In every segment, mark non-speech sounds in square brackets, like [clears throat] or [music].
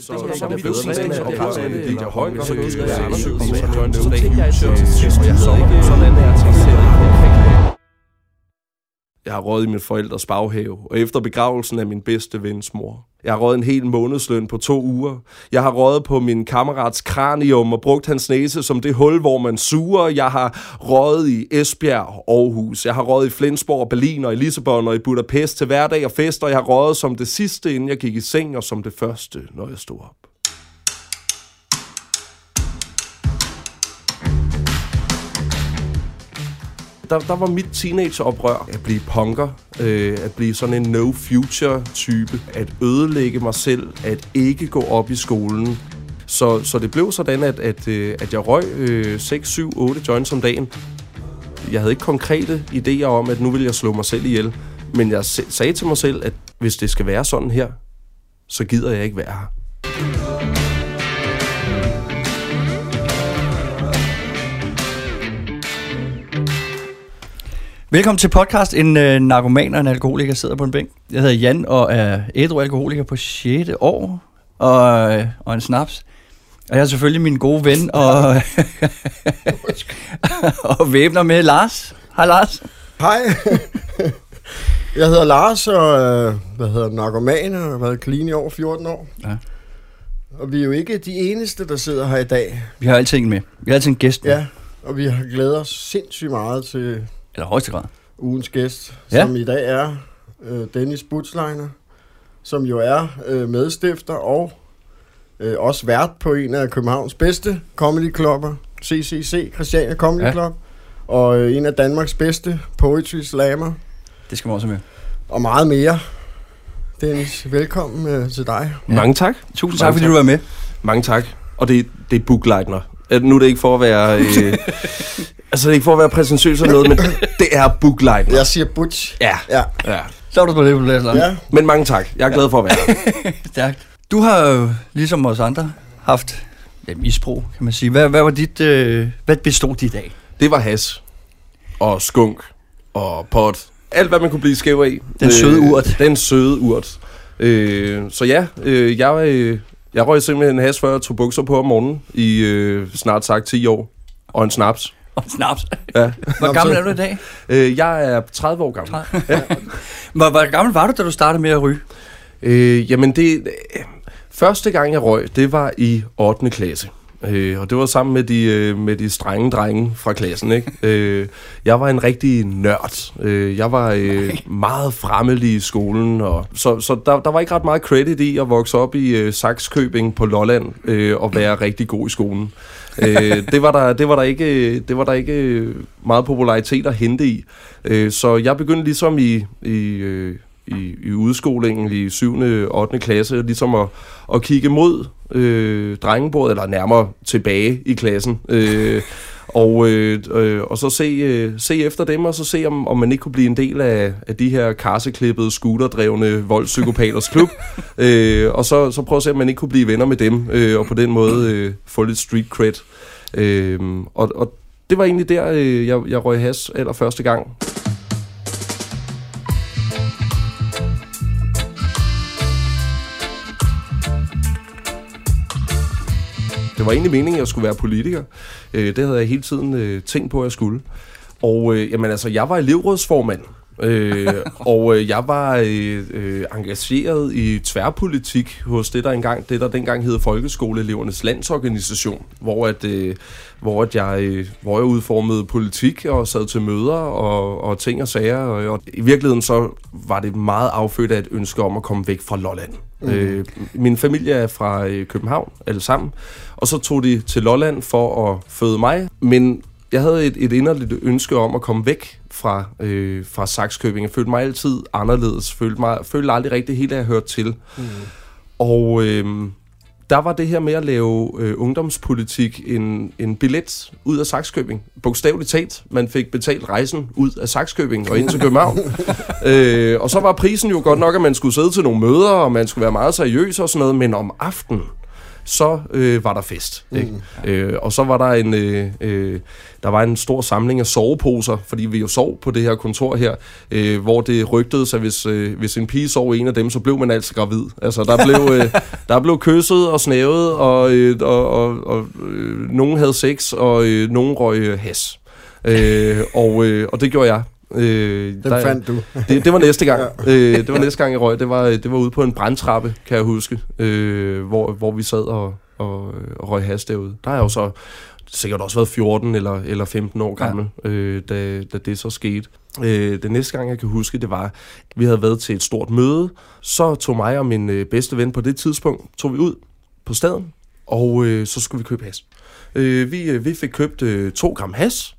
Så, så det blev sådan en oprør med DJ Høj, så giver jeg 7 så the stage. Og jeg så ikke sådan er jeg jeg har råd i min forældres baghave, og efter begravelsen af min bedste vens mor. Jeg har råd en hel månedsløn på to uger. Jeg har råd på min kammerats kranium og brugt hans næse som det hul, hvor man suger. Jeg har råd i Esbjerg og Aarhus. Jeg har råd i Flensborg, Berlin og i Lissabon og i Budapest til hverdag og fest, og jeg har råd som det sidste, inden jeg gik i seng, og som det første, når jeg stod op. der, der var mit teenageoprør at blive punker, øh, at blive sådan en no-future-type, at ødelægge mig selv, at ikke gå op i skolen. Så, så det blev sådan, at, at, øh, at jeg røg øh, 6, 7, 8 joints om dagen. Jeg havde ikke konkrete idéer om, at nu vil jeg slå mig selv ihjel. Men jeg sagde til mig selv, at hvis det skal være sådan her, så gider jeg ikke være her. Velkommen til podcast. En øh, narkoman og en alkoholiker sidder på en bænk. Jeg hedder Jan og er ædru alkoholiker på 6. år og, øh, og en snaps. Og jeg er selvfølgelig min gode ven og, [laughs] og væbner med Lars. Hej Lars. Hej. Jeg hedder Lars og øh, hvad hedder narkoman og har været clean i over 14 år. Ja. Og vi er jo ikke de eneste, der sidder her i dag. Vi har altid en med. Vi har altid en gæst med. Ja, og vi har glædet os sindssygt meget til eller højeste grad. Ugens gæst, ja. som i dag er øh, Dennis Butzleiner, som jo er øh, medstifter og øh, også vært på en af Københavns bedste comedy-klubber, CCC, Christiania Comedy ja. Club, og øh, en af Danmarks bedste poetry slammer. Det skal man også med. Og meget mere. Dennis, velkommen øh, til dig. Ja. Mange tak. Tusind tak, fordi du var med. Mange tak. Og det, det er Bookleitner. Nu er det ikke for at være... Øh, [laughs] Altså, det er ikke for at være præsentøs eller noget, men det er bookline. Jeg siger butch. Ja. ja. ja. Så er du på det på plads, Ja. Men mange tak. Jeg er glad for at være her. [laughs] Stærkt. Du har jo, ligesom os andre, haft ja, misbrug, kan man sige. Hvad, hvad var dit, øh, hvad bestod dit af? Det var has og skunk og pot. Alt, hvad man kunne blive skæv af. Den søde øh, urt. Den søde urt. Øh, så ja, øh, jeg, øh, jeg røg simpelthen has, før jeg tog bukser på om morgenen i øh, snart sagt 10 år. Og en snaps. Og snaps. Ja. [laughs] Hvor gammel er du i dag? Øh, jeg er 30 år gammel. 30. Ja. [laughs] hvor, hvor gammel var du, da du startede med at ryge? Øh, jamen, det... Øh, første gang, jeg røg, det var i 8. klasse. Øh, og det var sammen med de, øh, med de strenge drenge fra klassen. Ikke? [laughs] øh, jeg var en rigtig nørd. Øh, jeg var øh, meget fremmelig i skolen. Og, så så der, der var ikke ret meget credit i at vokse op i øh, Saxkøbing på Lolland øh, og være rigtig god i skolen øh, [laughs] det, var der, det, var der ikke, det var der ikke meget popularitet at hente i. Øh, så jeg begyndte ligesom i, i, øh, i, i udskolingen i 7. og 8. klasse, ligesom at, at kigge mod øh, drengebordet, eller nærmere tilbage i klassen. Øh, og, øh, øh, og så se, øh, se efter dem, og så se, om, om man ikke kunne blive en del af, af de her karseklippede, scooterdrevne voldspsykopaters klub. [laughs] øh, og så, så prøve at se, om man ikke kunne blive venner med dem, øh, og på den måde øh, få lidt street cred. Øh, og, og det var egentlig der, øh, jeg, jeg røg has allerførste gang. Det var egentlig meningen, at jeg skulle være politiker. Øh, det havde jeg hele tiden øh, tænkt på, at jeg skulle. Og øh, jamen, altså, jeg var elevrådsformand. øh, [laughs] og øh, jeg var øh, øh, engageret i tværpolitik hos det der engang det der dengang hed Folkeskoleelevernes Landsorganisation, hvor at øh, hvor jeg øh, hvor jeg udformede politik og sad til møder og, og ting og sager og, og i virkeligheden så var det meget affødt af et ønske om at komme væk fra Lolland. Mm. Øh, min familie er fra øh, København alle sammen, og så tog de til Lolland for at føde mig, men jeg havde et, et inderligt ønske om at komme væk fra, øh, fra Saxkøbing. Jeg følte mig altid anderledes. Følte, mig, følte aldrig rigtig helt, at jeg hørte til. Mm. Og øh, der var det her med at lave øh, ungdomspolitik en, en billet ud af Saxkøbing. Bogstaveligt talt. Man fik betalt rejsen ud af Saxkøbing og ind til København. [laughs] øh, og så var prisen jo godt nok, at man skulle sidde til nogle møder, og man skulle være meget seriøs og sådan noget. Men om aftenen, så øh, var der fest. Ikke? Mm. Øh, og så var der en, øh, øh, der var en stor samling af soveposer, fordi vi jo sov på det her kontor her, øh, hvor det rygtede sig, hvis, øh, hvis en pige sov en af dem, så blev man altså gravid. Altså, der blev, øh, [laughs] der blev kysset og snævet, og, øh, og, og, og øh, nogen havde sex, og øh, nogen røg øh, has. Øh, og, øh, og det gjorde jeg. Øh, Den der, fandt du. det, det var næste gang. [laughs] ja. øh, det var næste gang, jeg røg. Det var, det var ude på en brandtrappe, kan jeg huske, øh, hvor, hvor vi sad og, og, og røg has derude. Der er jo så sikkert også været 14 eller, eller 15 år gammel, ja. øh, da, da det så skete. Øh, det næste gang, jeg kan huske, det var, at vi havde været til et stort møde. Så tog mig og min øh, bedste ven på det tidspunkt, tog vi ud på staden, og øh, så skulle vi købe has. Øh, vi, øh, vi fik købt øh, to gram has,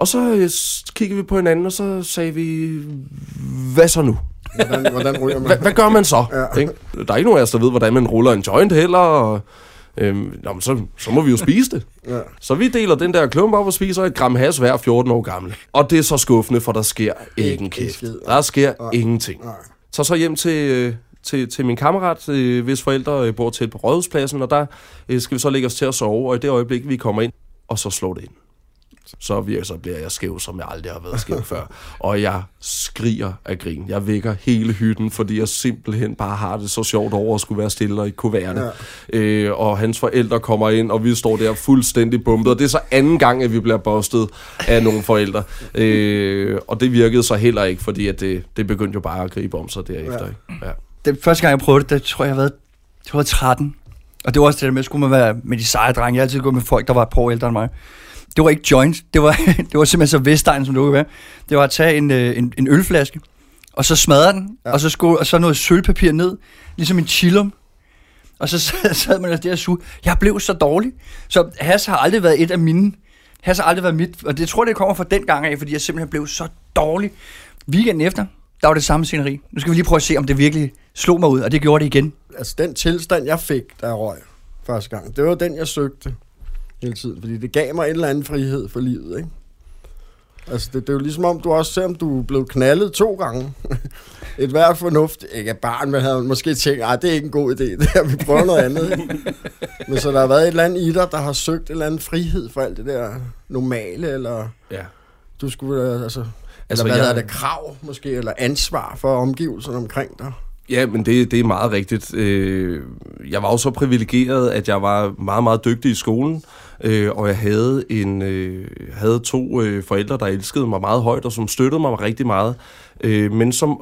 og så øh, kiggede vi på hinanden, og så sagde vi, hvad så nu? Hvordan, hvordan ryger man? Hvad, hvad gør man så? Ja. Ikke? Der er ikke nogen af os, der ved, hvordan man ruller en joint heller, og øhm, nå, men så, så må vi jo spise det. ja. Så vi deler den der klump op og spiser et gram has hver 14 år gammel. Og det er så skuffende, for der sker ikke en kæft. Der sker Nej. ingenting. Nej. Så så hjem til, øh, til, til min kammerat, øh, hvis forældre øh, bor til på rådhuspladsen, og der skal vi så lægge os til at sove, og i det øjeblik, vi kommer ind, og så slår det ind så, virker, så bliver jeg skæv, som jeg aldrig har været skæv [laughs] før. Og jeg skriger af grin. Jeg vækker hele hytten, fordi jeg simpelthen bare har det så sjovt over at skulle være stille i kuværne. Ja. Øh, og hans forældre kommer ind, og vi står der fuldstændig bumpet. Og det er så anden gang, at vi bliver bostet af nogle forældre. Øh, og det virkede så heller ikke, fordi at det, det begyndte jo bare at gribe om sig derefter. Ja. Ja. Det første gang, jeg prøvede det, det tror jeg, jeg været, jeg var 13. Og det var også det der med, at skulle man være med de seje drenge. Jeg har altid gået med folk, der var år ældre end mig det var ikke joint, det var, [laughs] det var simpelthen så Vestegn, som det kunne være. Det var at tage en, øh, en, en ølflaske, og så smadre den, ja. og, så skulle, og så noget sølvpapir ned, ligesom en chillum. Og så [laughs] sad man der og suge. Jeg blev så dårlig. Så has har aldrig været et af mine. Has har aldrig været mit. Og det tror det kommer fra den gang af, fordi jeg simpelthen blev så dårlig. Weekenden efter, der var det samme sceneri. Nu skal vi lige prøve at se, om det virkelig slog mig ud, og det gjorde det igen. Altså den tilstand, jeg fik, jeg røg første gang, det var den, jeg søgte hele tiden, fordi det gav mig en eller anden frihed for livet, ikke? Altså, det, det er jo ligesom om, du også, selvom du er blevet knaldet to gange, [laughs] et hvert fornuft, ikke barn, men havde måske tænkt, at det er ikke en god idé, [laughs] det her, vi prøver noget andet. Ikke? Men så der har været et eller andet i dig, der har søgt en eller anden frihed for alt det der normale, eller ja. du skulle, altså, altså eller hvad jeg... er det, krav måske, eller ansvar for omgivelserne omkring dig? Ja, men det, det er meget rigtigt. Øh, jeg var jo så privilegeret, at jeg var meget, meget dygtig i skolen, øh, og jeg havde, en, øh, havde to forældre, der elskede mig meget højt, og som støttede mig rigtig meget, men som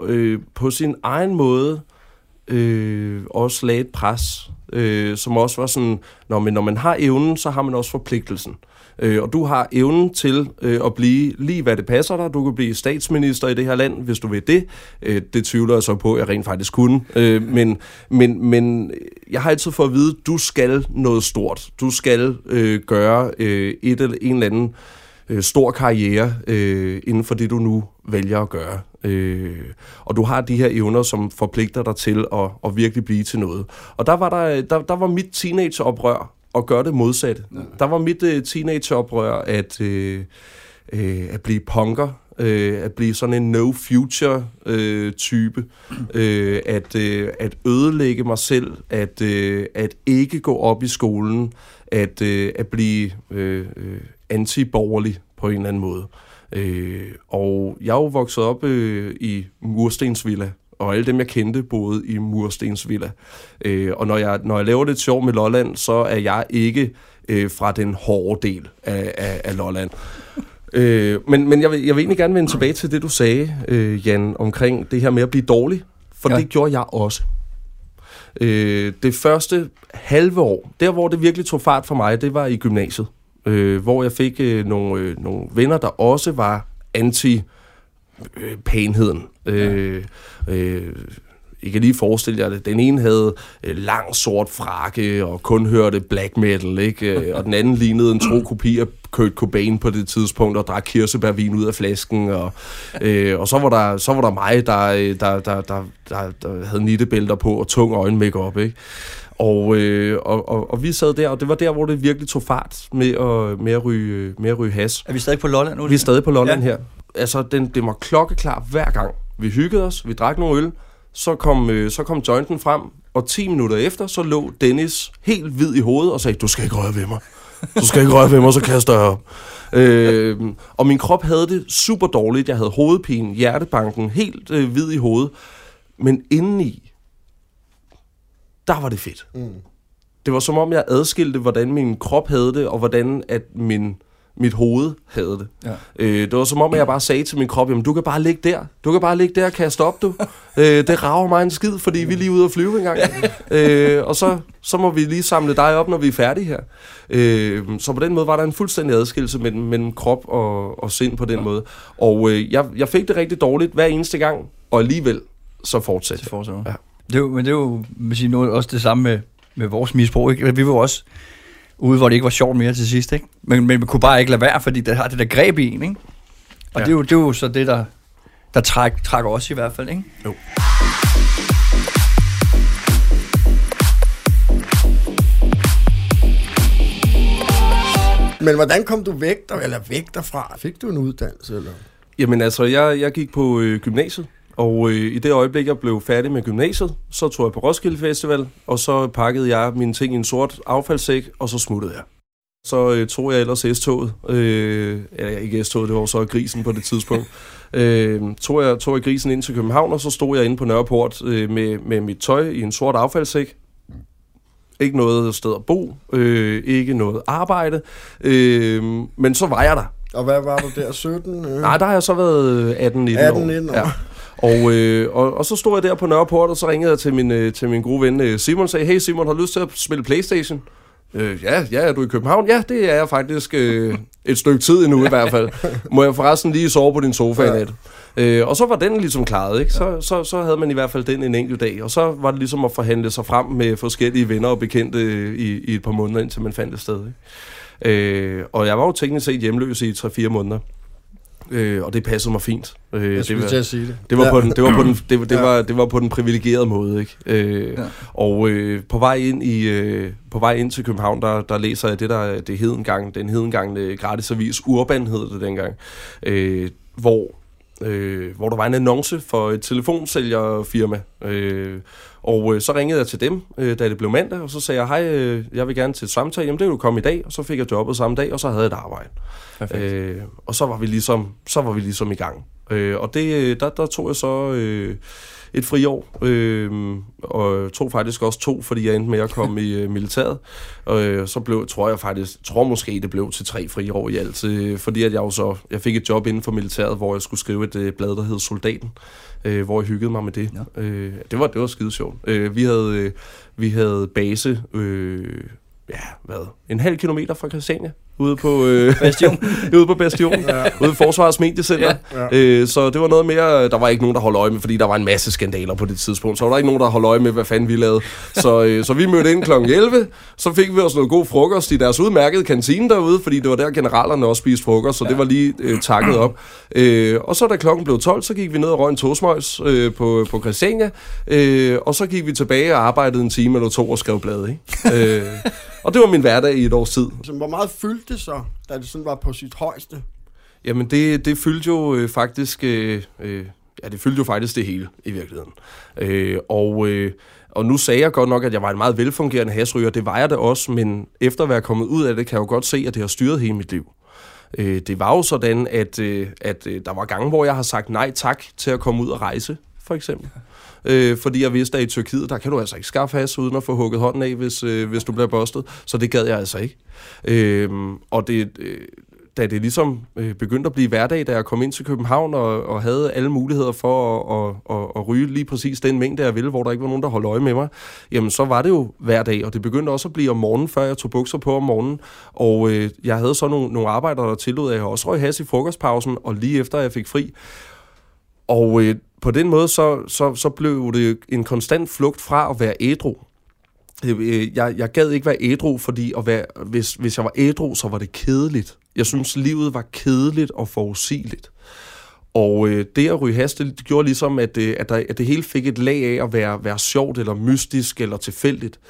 på sin egen måde også lagde et pres, som også var sådan, når man, når man har evnen, så har man også forpligtelsen. Øh, Øh, og du har evnen til øh, at blive lige hvad det passer dig. Du kan blive statsminister i det her land, hvis du vil det. Øh, det tvivler jeg så på, at jeg rent faktisk kunne. Øh, men, men, men jeg har altid fået at vide, at du skal noget stort. Du skal øh, gøre øh, et eller en eller anden øh, stor karriere øh, inden for det, du nu vælger at gøre. Øh, og du har de her evner, som forpligter dig til at, at virkelig blive til noget. Og der var, der, der, der var mit teenageoprør at gøre det modsatte. Ja. Der var mit uh, teenageoprør at, uh, uh, at blive punker, uh, at blive sådan en no-future-type, uh, [clears throat] at, uh, at ødelægge mig selv, at, uh, at ikke gå op i skolen, at, uh, at blive uh, anti-borgerlig på en eller anden måde. Uh, og jeg er jo vokset op uh, i Murstensvilla, og alle dem, jeg kendte, boede i Murstensvilla. Øh, og når jeg, når jeg laver det sjov med Lolland, så er jeg ikke øh, fra den hårde del af, af, af Lolland. øh, men men jeg, vil, jeg vil egentlig gerne vende tilbage til det, du sagde, øh, Jan, omkring det her med at blive dårlig. For ja. det gjorde jeg også. Øh, det første halve år, der hvor det virkelig tog fart for mig, det var i gymnasiet. Øh, hvor jeg fik øh, nogle, øh, nogle venner, der også var anti øh. Øh, øh, I kan lige forestille jer det. Den ene havde øh, lang sort frakke og kun hørte black metal, ikke? Øh, og den anden lignede en tro kopi af Kurt Cobain på det tidspunkt og drak kirsebærvin ud af flasken. Og, øh, og så, var der, så var der mig, der, øh, der, der, der, der, der havde nittebælter på og tung øjenmakeup, ikke? Og, øh, og, og, og vi sad der, og det var der, hvor det virkelig tog fart med at, med at, ryge, med at ryge has. Er vi stadig på Lolland nu? Vi er stadig på Lolland ja. her. Altså, den, det var klokkeklar hver gang. Vi hyggede os, vi drak nogle øl, så kom, øh, så kom jointen frem, og 10 minutter efter, så lå Dennis helt hvid i hovedet og sagde, du skal ikke røre ved mig. Du skal ikke røre ved mig, så kaster jeg op. Øh, og min krop havde det super dårligt. Jeg havde hovedpine, hjertebanken, helt øh, hvid i hovedet. Men indeni, der var det fedt. Mm. Det var som om, jeg adskilte, hvordan min krop havde det, og hvordan at min mit hoved havde det. Ja. Øh, det var som om, at jeg bare sagde til min krop, jamen du kan bare ligge der. Du kan bare ligge der og kaste op, du. [laughs] øh, det rager mig en skid, fordi vi er lige ude at flyve en gang. øh, og så, så må vi lige samle dig op, når vi er færdige her. Øh, så på den måde var der en fuldstændig adskillelse mellem, mellem krop og, og sind på den ja. måde. Og øh, jeg, jeg fik det rigtig dårligt hver eneste gang, og alligevel så fortsatte det. Fortsætter. Ja. Det er jo, men det er jo sige, noget, også det samme med, med vores misbrug. Ikke? Vi var også ude, hvor det ikke var sjovt mere til sidst, ikke? Men, men vi kunne bare ikke lade være, fordi det har det der greb i en, ikke? Og ja. det, er jo, det er jo så det, der, der træk, trækker os i hvert fald, ikke? Jo. Men hvordan kom du væk, der, eller væk derfra? Fik du en uddannelse, eller? Jamen altså, jeg, jeg gik på øh, gymnasiet, og øh, i det øjeblik, jeg blev færdig med gymnasiet, så tog jeg på Roskilde Festival, og så pakkede jeg mine ting i en sort affaldssæk, og så smuttede jeg. Så øh, tog jeg ellers S-toget, øh, eller ikke S-toget, det var så grisen på det tidspunkt. [laughs] øh, tog, jeg, tog jeg grisen ind til København, og så stod jeg inde på Nørreport øh, med, med mit tøj i en sort affaldssæk. Ikke noget sted at bo, øh, ikke noget arbejde, øh, men så var jeg der. Og hvad var du der, 17? Øh? Nej, der har jeg så været 18-19 18, år. år. Ja. Og, øh, og, og så stod jeg der på Nørreport, og så ringede jeg til min, øh, til min gode ven øh, Simon og sagde, hey Simon, har du lyst til at spille Playstation? Øh, ja, ja, er du i København? Ja, det er jeg faktisk øh, [laughs] et stykke tid endnu i hvert fald. Må jeg forresten lige sove på din sofa ja. i nat? Øh, og så var den ligesom klaret, ikke? Så, så, så havde man i hvert fald den en enkelt dag, og så var det ligesom at forhandle sig frem med forskellige venner og bekendte i, i et par måneder, indtil man fandt et sted. Ikke? Øh, og jeg var jo teknisk set hjemløs i 3-4 måneder øh, og det passede mig fint. Øh, jeg skulle det var, til at sige det. Det var, ja. på den, det var på den, [clears throat] det, det ja. var, det var på den privilegerede måde, ikke? Øh, ja. Og øh, på vej ind i øh, på vej ind til København, der, der læser jeg det der det hed engang, den hed engang øh, gratis avis Urban hed det dengang, øh, hvor øh, hvor der var en annonce for et telefonsælgerfirma. Øh, og øh, så ringede jeg til dem, øh, da det blev mandag, og så sagde jeg, hej, øh, jeg vil gerne til et samtale. Jamen, det vil du komme i dag, og så fik jeg jobbet samme dag, og så havde jeg et arbejde. Øh, og så var vi ligesom, så var vi ligesom i gang. Øh, og det, øh, der, der tog jeg så øh, et friår, øh, og tog faktisk også to, fordi jeg endte med at komme i øh, militæret. Og øh, så blev, tror jeg faktisk, tror måske det blev til tre friår i alt, øh, fordi at jeg jo så, jeg fik et job inden for militæret, hvor jeg skulle skrive et øh, blad, der hed Soldaten, øh, hvor jeg hyggede mig med det. Ja. Øh, det var det var skide sjovt. Øh, vi havde øh, vi havde base øh, ja, hvad, en halv kilometer fra Christiania, ude på, øh, Bastion. [laughs] ude på Bastion, ja. ude i Forsvarets Mediecenter. Ja. Ja. Øh, så det var noget mere, der var ikke nogen, der holdt øje med, fordi der var en masse skandaler på det tidspunkt, så var der ikke nogen, der holdt øje med, hvad fanden vi lavede. Så, øh, så vi mødte ind kl. 11, så fik vi os noget god frokost i deres udmærkede kantine derude, fordi det var der generalerne også spiste frokost, så ja. det var lige øh, takket op. Øh, og så da klokken blev 12, så gik vi ned og røg en toastmøjs øh, på, på Christiania, øh, og så gik vi tilbage og arbejdede en time eller to og skrev blade. Ikke? [laughs] øh, og det var min hverdag i et års tid. Så hvor meget fyldte det så, da det sådan var på sit højeste? Jamen, det, det fyldte jo øh, faktisk... Øh, øh, ja, det fyldte jo faktisk det hele, i virkeligheden. Øh, og... Øh, og nu sagde jeg godt nok, at jeg var en meget velfungerende hasryger. Det var jeg da også, men efter at være kommet ud af det, kan jeg jo godt se, at det har styret hele mit liv. Øh, det var jo sådan, at, øh, at øh, der var gange, hvor jeg har sagt nej tak til at komme ud og rejse, for eksempel øh, fordi jeg vidste, at i Tyrkiet, der kan du altså ikke skaffe has uden at få hugget hånden af, hvis, øh, hvis du bliver bustet. Så det gad jeg altså ikke. Øh, og det... Øh, da det ligesom øh, begyndte at blive hverdag, da jeg kom ind til København og, og havde alle muligheder for at, at, at, at ryge lige præcis den mængde, jeg ville, hvor der ikke var nogen, der holdt øje med mig, jamen så var det jo hverdag, og det begyndte også at blive om morgenen, før jeg tog bukser på om morgenen. Og øh, jeg havde så nogle, nogle arbejdere, der tillod, at jeg også røg has i frokostpausen, og lige efter jeg fik fri. Og øh, på den måde, så, så, så blev det en konstant flugt fra at være ædru. Øh, øh, jeg, jeg gad ikke være ædru, fordi at være, hvis, hvis jeg var ædru, så var det kedeligt. Jeg synes, livet var kedeligt og forudsigeligt. Og øh, det at ryge has, det, det gjorde ligesom, at, øh, at, der, at det hele fik et lag af at være, være sjovt, eller mystisk, eller tilfældigt.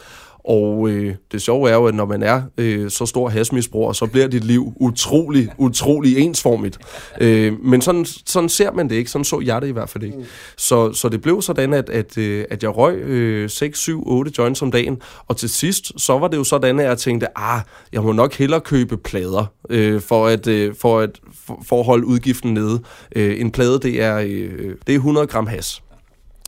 Og øh, det sjove er jo, at når man er øh, så stor hasmisbruger, så bliver dit liv utrolig, utrolig ensformigt. Øh, men sådan, sådan ser man det ikke. Sådan så jeg det i hvert fald ikke. Så, så det blev sådan, at, at, øh, at jeg røg øh, 6, 7, 8 joints om dagen. Og til sidst, så var det jo sådan, at jeg tænkte, ah, jeg må nok hellere købe plader, øh, for, at, øh, for, at, for, for at holde udgiften nede. Øh, en plade, det er, øh, det er 100 gram has.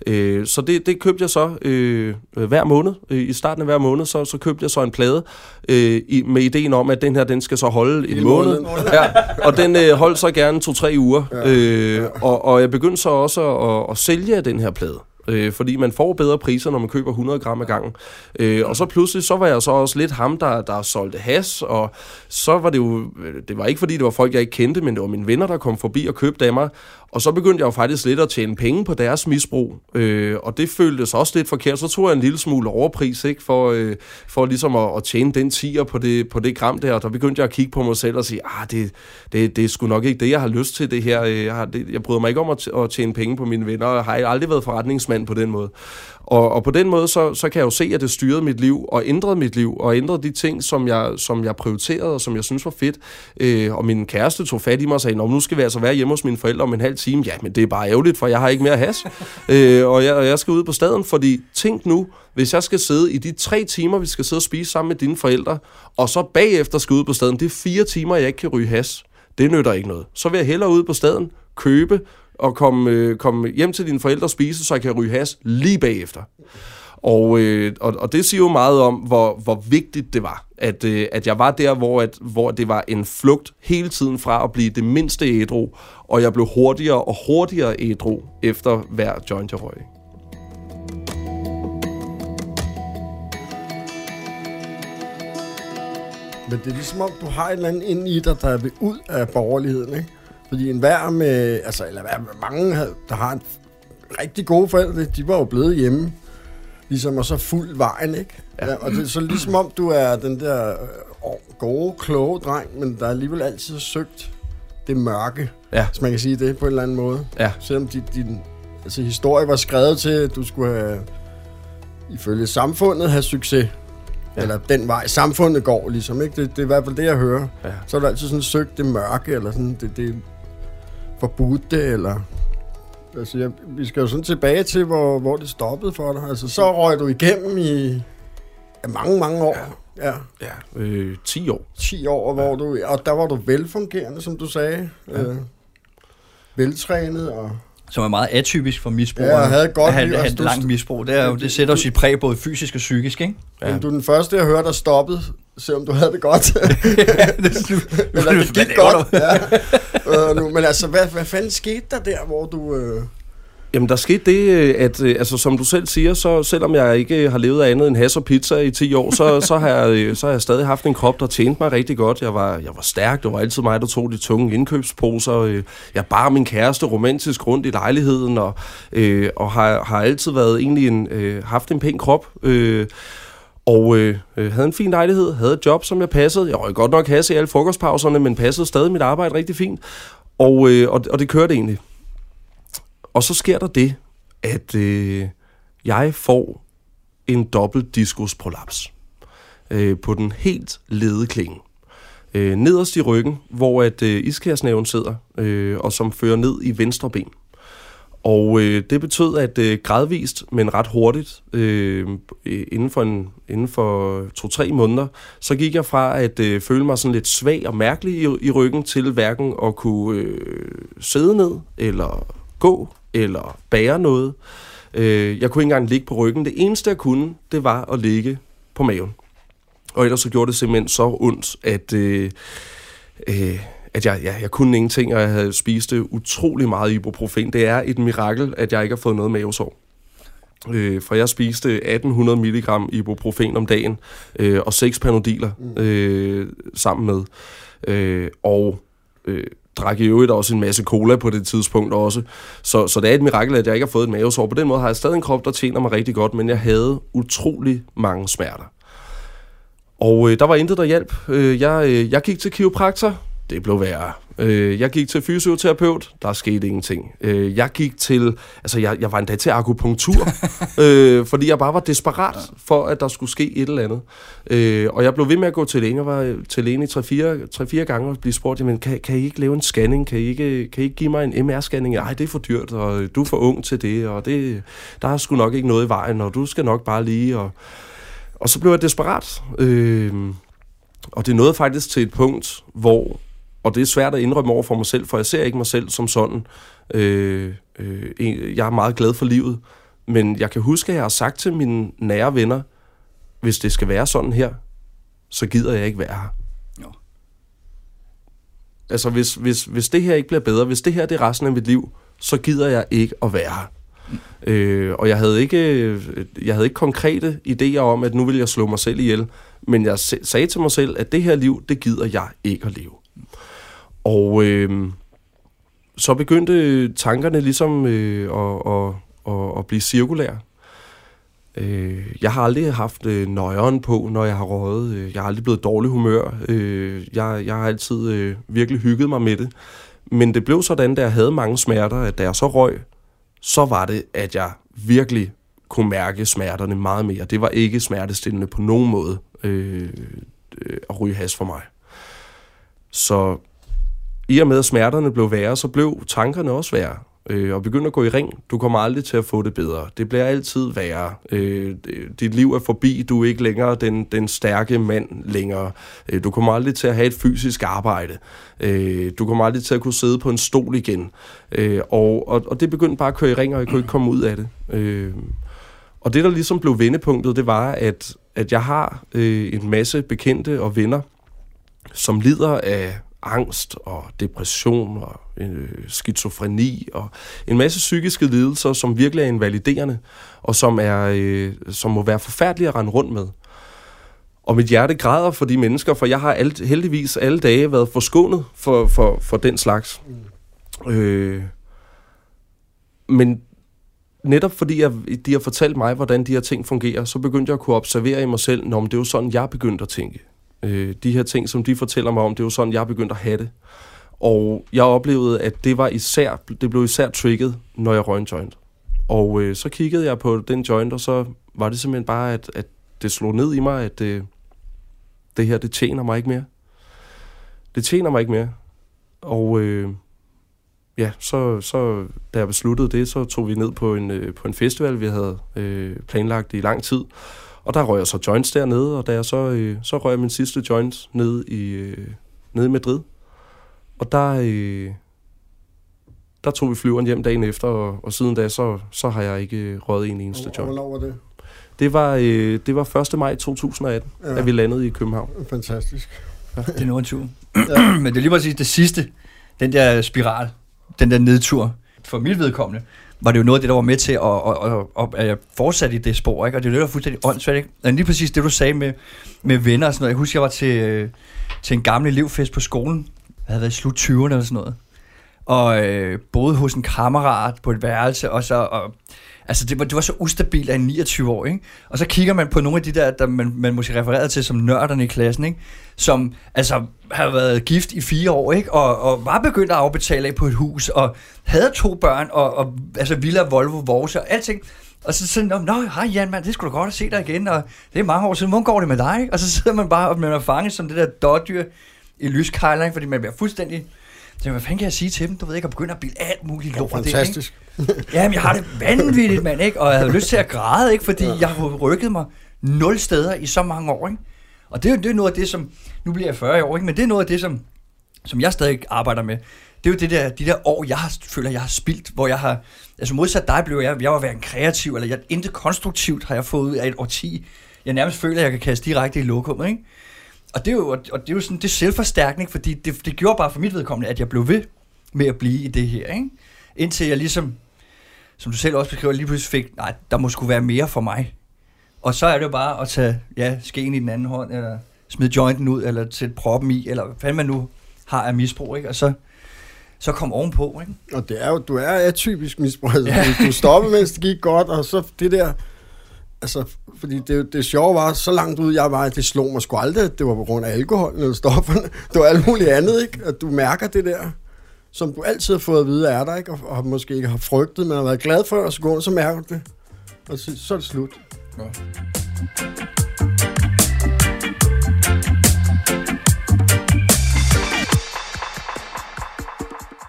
Øh, så det, det købte jeg så øh, hver måned. Øh, I starten af hver måned, så, så købte jeg så en plade øh, i, med ideen om, at den her, den skal så holde en måned. Ja, og den øh, holdt så gerne to-tre uger. Ja. Øh, og, og jeg begyndte så også at, at sælge den her plade øh, fordi man får bedre priser, når man køber 100 gram ad gangen. Øh, og så pludselig, så var jeg så også lidt ham, der, der solgte has, og så var det jo, øh, det var ikke fordi, det var folk, jeg ikke kendte, men det var mine venner, der kom forbi og købte af mig, og så begyndte jeg jo faktisk lidt at tjene penge på deres misbrug, øh, og det føltes også lidt forkert. Så tog jeg en lille smule overpris, ikke, for, øh, for ligesom at, at tjene den tiger på det, på det gram der, og der begyndte jeg at kigge på mig selv og sige, ah, det, det, det er sgu nok ikke det, jeg har lyst til det her. Øh, jeg, har, det, jeg bryder mig ikke om at, at tjene penge på mine venner, og jeg har aldrig været forretningsmand på den måde. Og, og på den måde, så, så kan jeg jo se, at det styrede mit liv, og ændrede mit liv, og ændrede de ting, som jeg, som jeg prioriterede, og som jeg synes var fedt. Øh, og min kæreste tog fat i mig og sagde, nu skal vi altså være hjemme hos mine forældre om en halv time. Ja, men det er bare ærgerligt, for jeg har ikke mere has. [laughs] øh, og, jeg, og jeg skal ud på staden, fordi tænk nu, hvis jeg skal sidde i de tre timer, vi skal sidde og spise sammen med dine forældre, og så bagefter skal ud på staden, det er fire timer, jeg ikke kan ryge has. Det nytter ikke noget. Så vil jeg hellere ud på staden, købe, og komme, øh, komme hjem til dine forældre og spise, så jeg kan ryge has lige bagefter. Og, øh, og, og det siger jo meget om, hvor, hvor vigtigt det var, at, øh, at jeg var der, hvor, at, hvor det var en flugt hele tiden fra at blive det mindste ædru, og jeg blev hurtigere og hurtigere ædru efter hver joint, jeg røg. Men det er ligesom om, du har et eller andet inde i dig, der ved ud af borgerligheden, ikke? Fordi en hver med, altså, eller hver, mange, der har en rigtig gode forældre, de var jo blevet hjemme. Ligesom, og så fuld vejen, ikke? Ja. ja og det er så ligesom om, du er den der øh, gode, kloge dreng, men der er alligevel altid søgt det mørke, ja. hvis man kan sige det på en eller anden måde. Ja. Selvom din, din altså, historie var skrevet til, at du skulle have, ifølge samfundet, have succes. Ja. Eller den vej, samfundet går ligesom, ikke? Det, det er i hvert fald det, jeg hører. Ja. Så er der altid sådan søgt det mørke, eller sådan det, det forbudte, eller... Altså, jeg, vi skal jo sådan tilbage til, hvor, hvor det stoppede for dig. Altså, så røg du igennem i ja, mange, mange år. Ja, ja. ja øh, 10 år. 10 år, hvor ja. du, og der var du velfungerende, som du sagde. Ja. Øh, veltrænet og som er meget atypisk for misbrug. Ja, jeg havde godt at have, have et langt misbrug. Det, er jo, det sætter sit præg både fysisk og psykisk, ikke? Ja. Men du er den første, jeg hørte, der stoppede, selvom du havde det godt. [laughs] ja, det, [laughs] Eller det gik godt. Ja. Uh, [laughs] nu, men altså, hvad, hvad fanden skete der der, hvor du... Uh Jamen, der skete det, øh, at øh, altså, som du selv siger, så selvom jeg ikke har levet af andet end has og pizza i 10 år, så, så, har jeg, øh, så har jeg stadig haft en krop, der tjente mig rigtig godt. Jeg var, jeg var stærk, det var altid mig, der tog de tunge indkøbsposer. Jeg bar min kæreste romantisk rundt i lejligheden, og, øh, og har, har altid været egentlig en, øh, haft en pæn krop. Øh, og øh, øh, havde en fin lejlighed, havde et job, som jeg passede. Jeg røg godt nok hasse i alle frokostpauserne, men passede stadig mit arbejde rigtig fint. Og, øh, og, og det kørte egentlig. Og så sker der det, at øh, jeg får en dobbelt diskusprolaps øh, på den helt lede klinge. Øh, nederst i ryggen, hvor at øh, iskærsnæven sidder, øh, og som fører ned i venstre ben. Og øh, det betød, at øh, gradvist, men ret hurtigt, øh, inden for, en, inden for to-tre måneder, så gik jeg fra at øh, føle mig sådan lidt svag og mærkelig i, i ryggen, til hverken at kunne øh, sidde ned, eller gå, eller bære noget. Øh, jeg kunne ikke engang ligge på ryggen. Det eneste, jeg kunne, det var at ligge på maven. Og ellers så gjorde det simpelthen så ondt, at, øh, øh, at jeg, ja, jeg kunne ingenting, og jeg havde spist utrolig meget ibuprofen. Det er et mirakel, at jeg ikke har fået noget mavesår. Øh, for jeg spiste 1800 mg ibuprofen om dagen, øh, og 6 panodiler øh, sammen med. Øh, og øh, drak i øvrigt også en masse cola på det tidspunkt også. Så, så det er et mirakel, at jeg ikke har fået et mavesår. På den måde har jeg stadig en krop, der tjener mig rigtig godt, men jeg havde utrolig mange smerter. Og øh, der var intet, der hjalp. Øh, jeg, øh, jeg gik til kiropraktor, det blev værre. Øh, jeg gik til fysioterapeut, der skete ingenting. Øh, jeg gik til, altså jeg, jeg var endda til akupunktur, [laughs] øh, fordi jeg bare var desperat for, at der skulle ske et eller andet. Øh, og jeg blev ved med at gå til lægen. Jeg var til lægen i 3-4 gange og blive spurgt, jamen kan, kan I ikke lave en scanning? Kan I ikke, kan I ikke give mig en MR-scanning? Nej, det er for dyrt, og du er for ung til det, og det, der er sgu nok ikke noget i vejen, og du skal nok bare lige... Og, og så blev jeg desperat. Øh, og det nåede faktisk til et punkt, hvor og det er svært at indrømme over for mig selv, for jeg ser ikke mig selv som sådan. Øh, øh, jeg er meget glad for livet, men jeg kan huske, at jeg har sagt til mine nære venner, hvis det skal være sådan her, så gider jeg ikke være her. Jo. Altså, hvis, hvis, hvis det her ikke bliver bedre, hvis det her det er resten af mit liv, så gider jeg ikke at være her. Mm. Øh, og jeg havde, ikke, jeg havde ikke konkrete idéer om, at nu vil jeg slå mig selv ihjel. Men jeg sagde til mig selv, at det her liv, det gider jeg ikke at leve. Og øh, så begyndte tankerne ligesom øh, at, at, at, at blive cirkulære. Øh, jeg har aldrig haft øh, nøjeren på, når jeg har røget. Øh, jeg har aldrig blevet dårlig humør. Øh, jeg, jeg har altid øh, virkelig hygget mig med det. Men det blev sådan, da jeg havde mange smerter, at da jeg så røg, så var det, at jeg virkelig kunne mærke smerterne meget mere. Det var ikke smertestillende på nogen måde øh, øh, at ryge has for mig. Så i og med, at smerterne blev værre, så blev tankerne også værre. Øh, og begynd at gå i ring. Du kommer aldrig til at få det bedre. Det bliver altid værre. Øh, dit liv er forbi. Du er ikke længere den, den stærke mand længere. Øh, du kommer aldrig til at have et fysisk arbejde. Øh, du kommer aldrig til at kunne sidde på en stol igen. Øh, og, og, og det begyndte bare at køre i ring, og jeg kunne ikke komme ud af det. Øh, og det, der ligesom blev vendepunktet, det var, at, at jeg har øh, en masse bekendte og venner, som lider af angst og depression og øh, skizofreni og en masse psykiske lidelser, som virkelig er invaliderende og som, er, øh, som må være forfærdelige at rende rundt med. Og mit hjerte græder for de mennesker, for jeg har alt, heldigvis alle dage været forskånet for, for, for den slags. Mm. Øh, men netop fordi jeg, de har fortalt mig, hvordan de her ting fungerer, så begyndte jeg at kunne observere i mig selv, når det er jo sådan, jeg begyndte at tænke. Øh, de her ting, som de fortæller mig om, det er jo sådan, jeg begyndte at have det. Og jeg oplevede, at det var især, det blev især trigget, når jeg røg en joint. Og øh, så kiggede jeg på den joint, og så var det simpelthen bare, at, at det slog ned i mig, at øh, det her, det tjener mig ikke mere. Det tjener mig ikke mere. Og øh, ja, så, så da jeg besluttede det, så tog vi ned på en, øh, på en festival, vi havde øh, planlagt i lang tid. Og der røg jeg så joints dernede, og da jeg så, øh, så røg jeg min sidste joints nede i, øh, nede i Madrid. Og der, øh, der tog vi flyveren hjem dagen efter, og, og siden da, så, så har jeg ikke røget en eneste joint. Hvornår var det? Det var, øh, det var 1. maj 2018, ja. at vi landede i København. Fantastisk. Ja. Det er nu en tur. Ja. Men det er lige præcis det sidste, den der spiral, den der nedtur, for mit vedkommende, var det jo noget af det, der var med til at, at, at, at, at fortsætte i det spor, ikke? og det er jo fuldstændig åndssvagt. Ikke? Og lige præcis det, du sagde med, med venner og sådan noget. Jeg husker, jeg var til, øh, til en gammel elevfest på skolen. Jeg havde været i slut 20'erne eller sådan noget. Og øh, boede hos en kammerat på et værelse, og så... Og, Altså, det var, det var så ustabilt af en 29 år, ikke? Og så kigger man på nogle af de der, der man, man måske refererede til som nørderne i klassen, ikke? Som altså har været gift i fire år, ikke? Og, og var begyndt at afbetale af på et hus, og havde to børn, og, og altså Villa, Volvo, Vorse og alting. Og så sådan, nå, hej Jan, mand, det skulle da godt at se dig igen, og det er mange år siden, hvordan går det med dig? Ikke? Og så sidder man bare, og man er fanget som det der dårdyr i lyskejler, fordi man bliver fuldstændig så hvad fanden kan jeg sige til dem? Du ved ikke, at begynde at bilde alt muligt lort. Fantastisk. Ikke? Jamen, jeg har det vanvittigt, mand, ikke? Og jeg havde lyst til at græde, ikke? Fordi ja. jeg har rykket mig nul steder i så mange år, ikke? Og det er jo det er noget af det, som... Nu bliver jeg 40 år, ikke? Men det er noget af det, som, som jeg stadig arbejder med. Det er jo det der, de der år, jeg har, føler, jeg har spildt, hvor jeg har... Altså modsat dig blev jeg, jeg var hverken kreativ, eller jeg, intet konstruktivt har jeg fået ud af et årti. Jeg nærmest føler, at jeg kan kaste direkte i lokum, ikke? Og det er jo, og det er jo sådan, det er selvforstærkning, fordi det, det gjorde bare for mit vedkommende, at jeg blev ved med at blive i det her, ikke? Indtil jeg ligesom, som du selv også beskriver, lige pludselig fik, nej, der må skulle være mere for mig. Og så er det jo bare at tage, ja, skeen i den anden hånd, eller smide jointen ud, eller sætte proppen i, eller hvad man nu har af misbrug, ikke? Og så, så kom ovenpå, ikke? Og det er jo, du er atypisk misbrug. Altså, ja. Du stopper, mens det gik godt, og så det der Altså, fordi det, det sjove var, så langt ud jeg var, at det slog mig sgu aldrig, det var på grund af alkohol eller stofferne. Det var alt muligt andet, ikke? At du mærker det der, som du altid har fået at vide er der, ikke? Og, og måske ikke har frygtet, men har været glad for at gå, så mærker du det. Og så, så er det slut. Ja.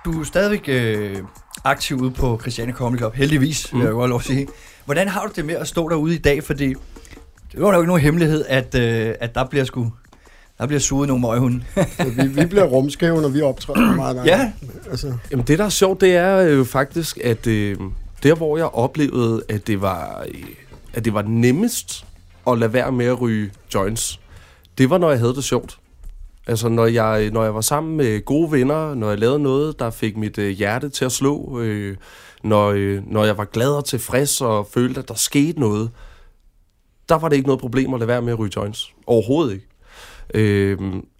Du er stadigvæk øh, aktiv ude på Christiane Comedy Club, heldigvis, mm. vil jeg godt lov at sige. Hvordan har du det med at stå derude i dag? Fordi det var jo ikke nogen hemmelighed, at, øh, at der bliver sgu der bliver suget nogle møghunde. ja, vi, vi bliver rumskæve, når vi optræder [clears throat] meget. Gange. Ja. Altså. Jamen det, der er sjovt, det er jo faktisk, at øh, der, hvor jeg oplevede, at det var, øh, at det var nemmest at lade være med at ryge joints, det var, når jeg havde det sjovt. Altså, når jeg, når jeg var sammen med gode venner, når jeg lavede noget, der fik mit øh, hjerte til at slå, øh, når, øh, når jeg var glad og tilfreds og følte, at der skete noget, der var det ikke noget problem at lade være med at ryge joints. Overhovedet ikke. Øh,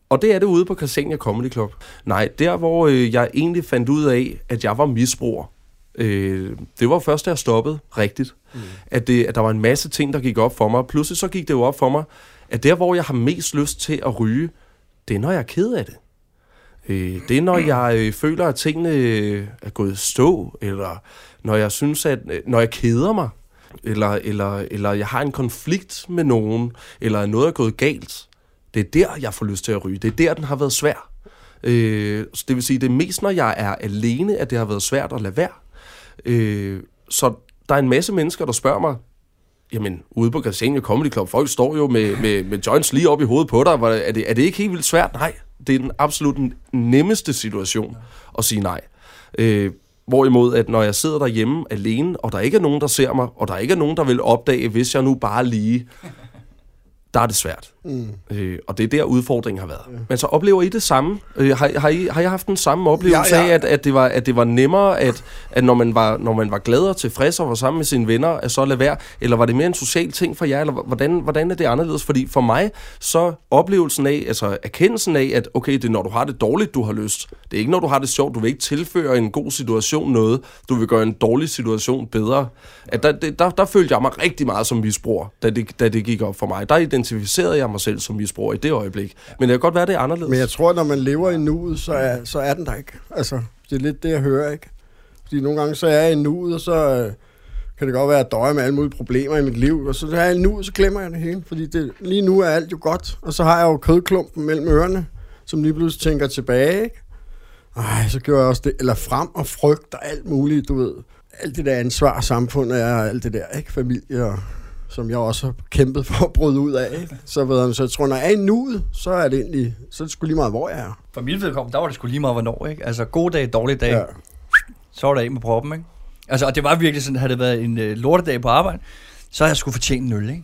og det er det ude på Christiania Comedy Club. Nej, der hvor øh, jeg egentlig fandt ud af, at jeg var misbruger, øh, det var først, da jeg stoppede rigtigt. Mm. At, det, at der var en masse ting, der gik op for mig. Pludselig så gik det jo op for mig, at der hvor jeg har mest lyst til at ryge, det er når jeg er ked af det. Øh, det er når jeg øh, føler, at tingene øh, er gået stå, eller når jeg synes, at øh, når jeg keder mig, eller, eller, eller jeg har en konflikt med nogen, eller noget er gået galt. Det er der, jeg får lyst til at ryge. Det er der, den har været svær. Øh, det vil sige, det er mest, når jeg er alene, at det har været svært at lade være. Øh, så der er en masse mennesker, der spørger mig, jamen, ude på Christiania Comedy Club, folk står jo med, med, med joints lige op i hovedet på dig. Er det, er det ikke helt vildt svært? Nej, det er den absolut nemmeste situation at sige nej. Øh, Hvorimod, at når jeg sidder derhjemme alene, og der ikke er nogen, der ser mig, og der ikke er nogen, der vil opdage, hvis jeg nu bare lige der er det svært. Mm. Øh, og det er der, udfordringen har været. Ja. Men så oplever I det samme? Øh, har, har, I, har I haft den samme oplevelse ja, ja. af, at, at, det var, at det var nemmere, at, at når, man var, når man var glad og tilfreds og var sammen med sine venner, at så lade være? Eller var det mere en social ting for jer? Eller hvordan, hvordan er det anderledes? Fordi for mig, så oplevelsen af, altså erkendelsen af, at okay, det er når du har det dårligt, du har lyst. Det er ikke når du har det sjovt. Du vil ikke tilføre en god situation noget. Du vil gøre en dårlig situation bedre. At der, der, der, der følte jeg mig rigtig meget som misbruger, da det, da det gik op for mig. Der identificerede jeg mig selv som misbruger i det øjeblik. Men det kan godt være, det er anderledes. Men jeg tror, at når man lever i nuet, så er, så er den der ikke. Altså, det er lidt det, jeg hører, ikke? Fordi nogle gange så er jeg i nuet, og så øh, kan det godt være, at jeg døjer med alle mulige problemer i mit liv, og så er jeg i nuet, så glemmer jeg det hele. Fordi det, lige nu er alt jo godt, og så har jeg jo kødklumpen mellem ørerne, som lige pludselig tænker tilbage, ikke? Ej, så gør jeg også det. Eller frem og frygt og alt muligt, du ved. Alt det der ansvar, samfundet er, alt det der, ikke? Familie og som jeg også har kæmpet for at bryde ud af. Ikke? Så, ved jeg, så jeg tror, når jeg er i nuet, så er det egentlig, så er det sgu lige meget, hvor jeg er. For mit vedkommende, der var det sgu lige meget, hvornår. Ikke? Altså, gode dage, dårlige dage, ja. så var der af med proppen. Ikke? Altså, og det var virkelig sådan, havde det været en øh, lortedag på arbejde, så havde jeg skulle fortjene en øl, ikke?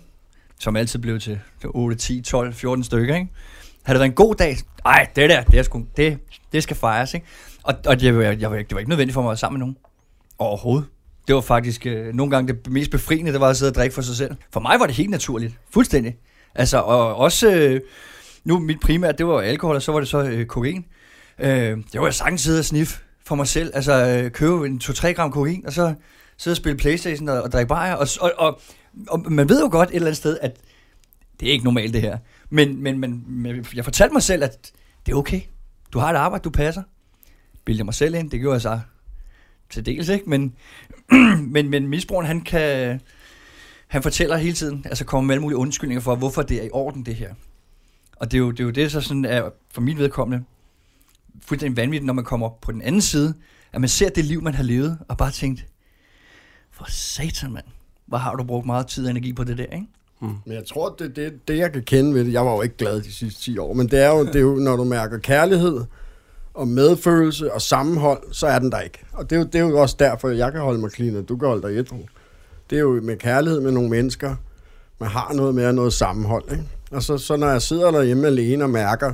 som altid blev til 8, 10, 12, 14 stykker. Ikke? Havde det været en god dag, nej, det der, det, er sgu, det, det skal fejres. Ikke? Og, og det, jeg, jeg, det var ikke nødvendigt for mig at være sammen med nogen. Overhovedet det var faktisk øh, nogle gange det mest befriende, det var at sidde og drikke for sig selv. For mig var det helt naturligt. Fuldstændig. Altså, og også, øh, nu mit primært, det var alkohol, og så var det så øh, kokain. Øh, det var jeg sagtens sidde og sniffe for mig selv. Altså, øh, købe en 2-3 gram kokain, og så sidde og spille Playstation og, og drikke bajer. Og, og, og, og, man ved jo godt et eller andet sted, at det er ikke normalt det her. Men, men, men, men jeg fortalte mig selv, at det er okay. Du har et arbejde, du passer. Bildte mig selv ind, det gjorde jeg så til dels, ikke? Men, [clears throat] men, men misbrugeren, han kan... Han fortæller hele tiden, altså kommer med alle mulige undskyldninger for, hvorfor det er i orden, det her. Og det er jo det, er jo det så sådan er for mit vedkommende fuldstændig vanvittigt, når man kommer på den anden side, at man ser det liv, man har levet, og bare tænkt, for satan, mand, hvor har du brugt meget tid og energi på det der, ikke? Hmm. Men jeg tror, det, det, det jeg kan kende ved det, jeg var jo ikke glad de sidste 10 år, men det er jo, det er jo når du mærker kærlighed, og medfølelse og sammenhold, så er den der ikke. Og det er jo, det er jo også derfor, jeg kan holde mig clean, og du kan holde dig ædru. Det er jo med kærlighed med nogle mennesker, man har noget med noget sammenhold. Ikke? Og så, så når jeg sidder derhjemme alene og mærker,